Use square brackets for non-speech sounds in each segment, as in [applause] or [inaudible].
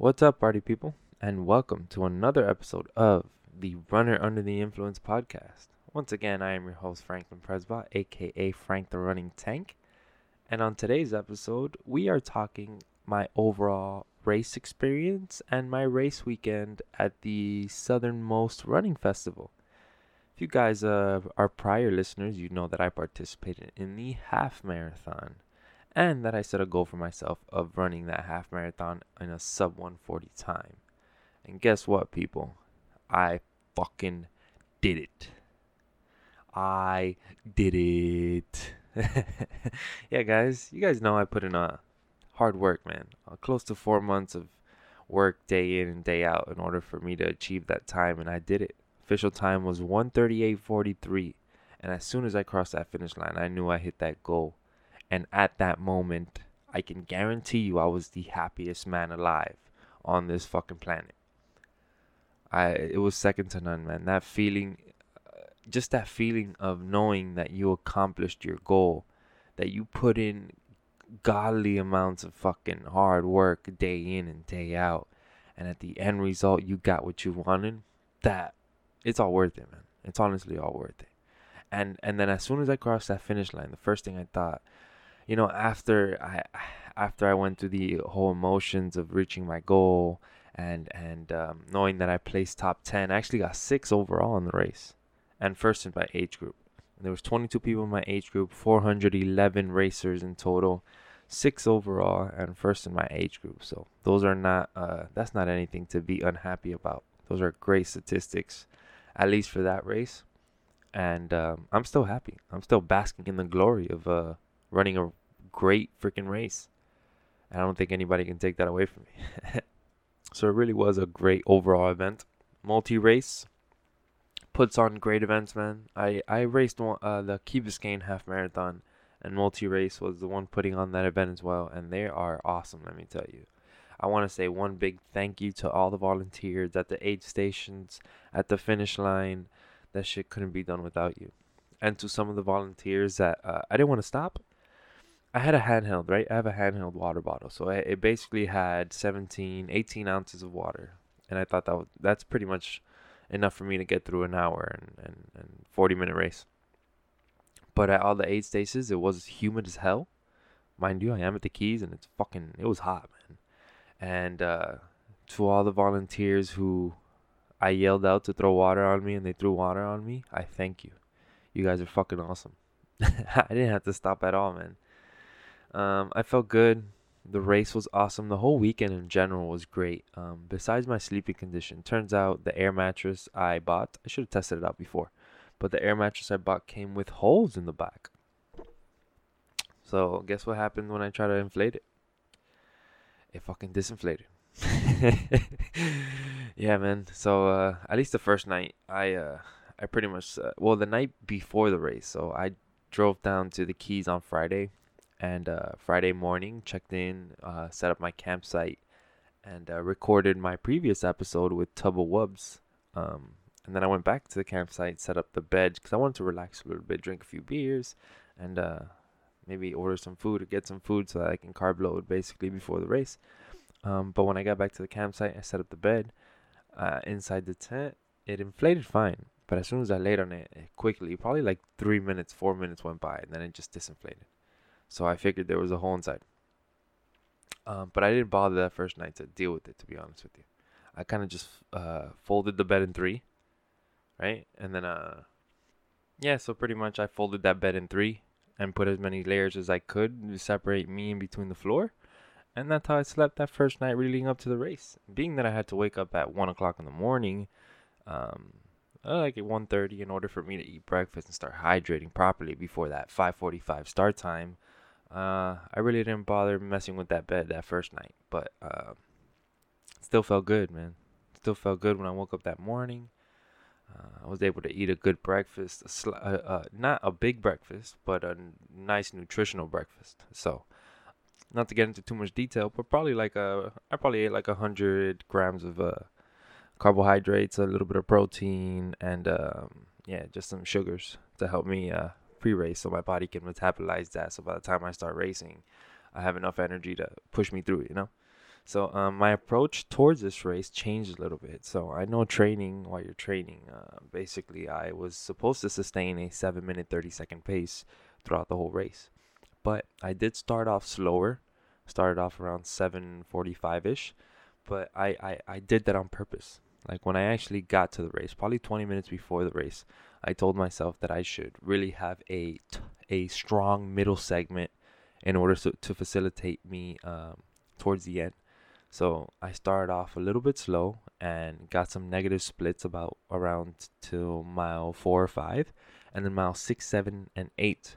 What's up, party people? And welcome to another episode of the Runner Under the Influence podcast. Once again, I am your host, Franklin Presbot, aka Frank the Running Tank. And on today's episode, we are talking my overall race experience and my race weekend at the Southernmost Running Festival. If you guys uh, are prior listeners, you know that I participated in the half marathon and that I set a goal for myself of running that half marathon in a sub 140 time. And guess what, people? I fucking did it. I did it. [laughs] yeah, guys, you guys know I put in a hard work, man. Uh, close to four months of work day in and day out in order for me to achieve that time, and I did it. Official time was 138.43, and as soon as I crossed that finish line, I knew I hit that goal. And at that moment, I can guarantee you I was the happiest man alive on this fucking planet. I it was second to none, man. That feeling uh, just that feeling of knowing that you accomplished your goal, that you put in godly amounts of fucking hard work day in and day out, and at the end result you got what you wanted. That it's all worth it, man. It's honestly all worth it. And and then as soon as I crossed that finish line, the first thing I thought you know, after I [sighs] after I went through the whole emotions of reaching my goal and and um, knowing that I placed top ten, I actually got six overall in the race, and first in my age group. There was 22 people in my age group, 411 racers in total, six overall, and first in my age group. So those are not uh, that's not anything to be unhappy about. Those are great statistics, at least for that race. And um, I'm still happy. I'm still basking in the glory of uh, running a great freaking race. I don't think anybody can take that away from me. [laughs] so it really was a great overall event. Multi race puts on great events, man. I I raced one, uh, the Key Biscayne half marathon, and multi race was the one putting on that event as well, and they are awesome. Let me tell you. I want to say one big thank you to all the volunteers at the aid stations, at the finish line. That shit couldn't be done without you. And to some of the volunteers that uh, I didn't want to stop, I had a handheld, right? I have a handheld water bottle. So it basically had 17, 18 ounces of water. And I thought that was, that's pretty much enough for me to get through an hour and, and, and 40 minute race. But at all the aid stations, it was humid as hell. Mind you, I am at the Keys and it's fucking, it was hot, man. And uh, to all the volunteers who I yelled out to throw water on me and they threw water on me, I thank you. You guys are fucking awesome. [laughs] I didn't have to stop at all, man. Um, I felt good. The race was awesome. The whole weekend in general was great. Um, besides my sleeping condition, turns out the air mattress I bought, I should have tested it out before, but the air mattress I bought came with holes in the back. So guess what happened when I tried to inflate it? It fucking disinflated. [laughs] yeah, man. So uh, at least the first night, I uh, I pretty much uh, well the night before the race. So I drove down to the Keys on Friday and uh, Friday morning checked in, uh, set up my campsite, and uh, recorded my previous episode with Tubba Wubs. Um, and then I went back to the campsite, set up the bed because I wanted to relax a little bit, drink a few beers, and uh, maybe order some food or get some food so that I can carb load basically before the race. Um, but when I got back to the campsite, I set up the bed uh, inside the tent. It inflated fine, but as soon as I laid on it, it quickly, probably like three minutes, four minutes went by, and then it just disinflated. So I figured there was a hole inside. Um, but I didn't bother that first night to deal with it, to be honest with you. I kind of just uh, folded the bed in three, right? And then, uh, yeah, so pretty much I folded that bed in three and put as many layers as I could to separate me in between the floor. And that's how I slept that first night leading up to the race. Being that I had to wake up at 1 o'clock in the morning, um, like at 1.30 in order for me to eat breakfast and start hydrating properly before that 5.45 start time, uh, I really didn't bother messing with that bed that first night, but uh, still felt good, man. Still felt good when I woke up that morning. Uh, I was able to eat a good breakfast, a sl- uh, uh, not a big breakfast, but a nice nutritional breakfast. So, not to get into too much detail, but probably like a, I probably ate like a hundred grams of uh, carbohydrates, a little bit of protein, and um, yeah, just some sugars to help me pre-race so my body can metabolize that so by the time I start racing I have enough energy to push me through you know So um, my approach towards this race changed a little bit. So I know training while you're training. Uh, basically, I was supposed to sustain a seven minute thirty second pace throughout the whole race, but I did start off slower. Started off around seven forty five ish, but I, I I did that on purpose. Like when I actually got to the race, probably twenty minutes before the race, I told myself that I should really have a a strong middle segment in order to, to facilitate me um, towards the end so I started off a little bit slow and got some negative splits about around to mile four or five, and then mile six, seven, and eight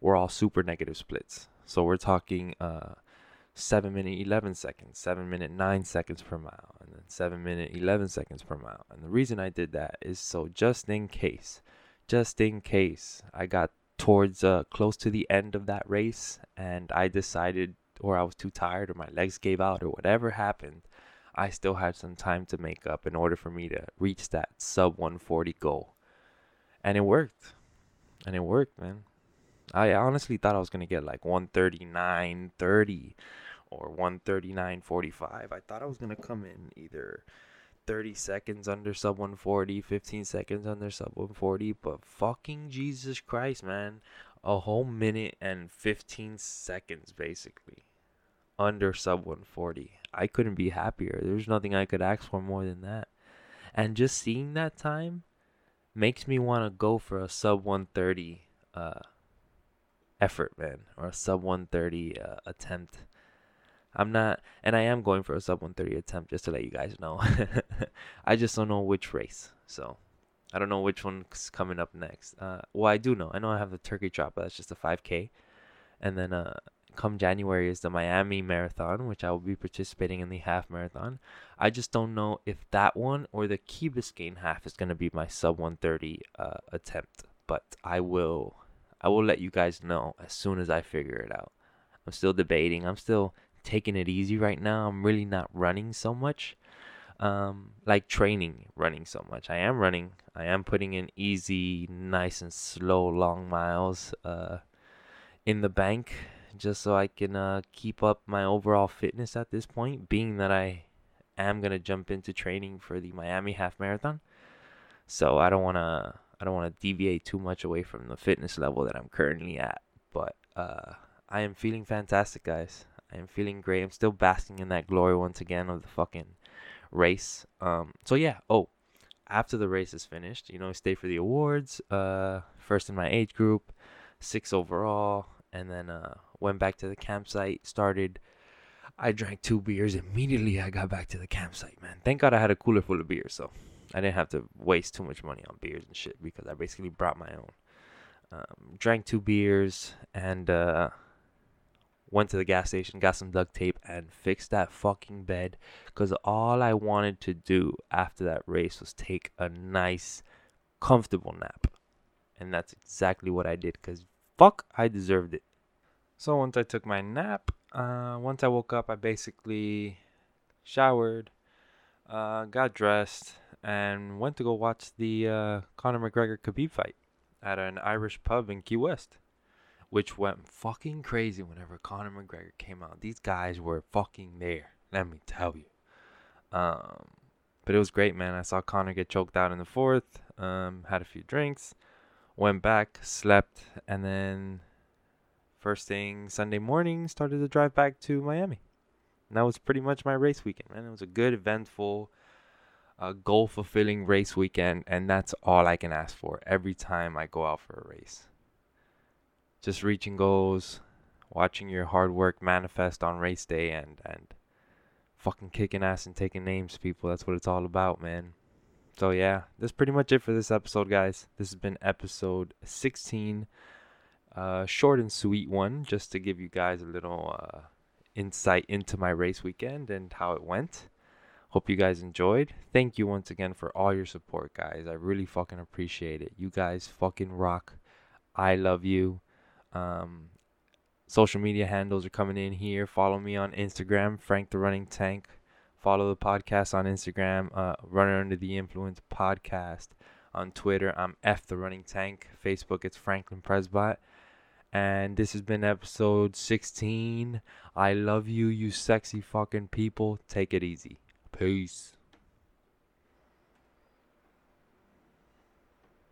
were all super negative splits. So we're talking uh, seven minute eleven seconds, seven minute nine seconds per mile, and then seven minute eleven seconds per mile. And the reason I did that is so just in case, just in case I got towards uh, close to the end of that race and I decided or I was too tired or my legs gave out or whatever happened, I still had some time to make up in order for me to reach that sub 140 goal. And it worked. And it worked, man. I honestly thought I was to get like 139.30 or 139.45. I thought I was to come in either 30 seconds under sub 140, 15 seconds under sub 140, but fucking Jesus Christ, man. A whole minute and 15 seconds basically under sub 140. I couldn't be happier. There's nothing I could ask for more than that. And just seeing that time makes me want to go for a sub 130 uh, effort, man, or a sub 130 uh, attempt. I'm not, and I am going for a sub 130 attempt just to let you guys know. [laughs] I just don't know which race. So I don't know which one's coming up next. Uh, well, I do know. I know I have the turkey trot, but that's just a 5K. And then uh, come January is the Miami Marathon, which I will be participating in the half marathon. I just don't know if that one or the Key Biscayne half is going to be my sub 130 uh, attempt, but I will I will let you guys know as soon as I figure it out. I'm still debating. I'm still taking it easy right now. I'm really not running so much. Um, like training running so much. I am running. I am putting in easy, nice and slow long miles uh, in the bank just so I can uh, keep up my overall fitness at this point, being that I am gonna jump into training for the Miami Half Marathon. So I don't wanna I don't wanna deviate too much away from the fitness level that I'm currently at. But uh, I am feeling fantastic, guys. I am feeling great. I'm still basking in that glory once again of the fucking race. Um, so yeah. Oh, after the race is finished, you know, stay for the awards. Uh, first in my age group, six overall, and then uh, went back to the campsite, started. I drank two beers immediately. I got back to the campsite, man. Thank God I had a cooler full of beer, so I didn't have to waste too much money on beers and shit because I basically brought my own. Um, drank two beers and uh, went to the gas station, got some duct tape, and fixed that fucking bed. Because all I wanted to do after that race was take a nice, comfortable nap. And that's exactly what I did. Because fuck, I deserved it. So once I took my nap, uh, once I woke up, I basically showered, uh, got dressed, and went to go watch the uh, Conor McGregor Khabib fight at an Irish pub in Key West, which went fucking crazy whenever Conor McGregor came out. These guys were fucking there, let me tell you. Um, but it was great, man. I saw Conor get choked out in the fourth. Um, had a few drinks, went back, slept, and then first thing Sunday morning, started to drive back to Miami. And that was pretty much my race weekend, man. It was a good, eventful, uh, goal fulfilling race weekend. And that's all I can ask for every time I go out for a race. Just reaching goals, watching your hard work manifest on race day, and, and fucking kicking ass and taking names, people. That's what it's all about, man. So, yeah, that's pretty much it for this episode, guys. This has been episode 16 uh, short and sweet one, just to give you guys a little uh, insight into my race weekend and how it went. Hope you guys enjoyed. Thank you once again for all your support, guys. I really fucking appreciate it. You guys fucking rock. I love you. Um, social media handles are coming in here. Follow me on Instagram, Frank the Running Tank. Follow the podcast on Instagram, uh, Runner Under the Influence Podcast. On Twitter, I'm F the Running Tank. Facebook, it's Franklin Presbot. And this has been episode 16. I love you, you sexy fucking people. Take it easy. Peace.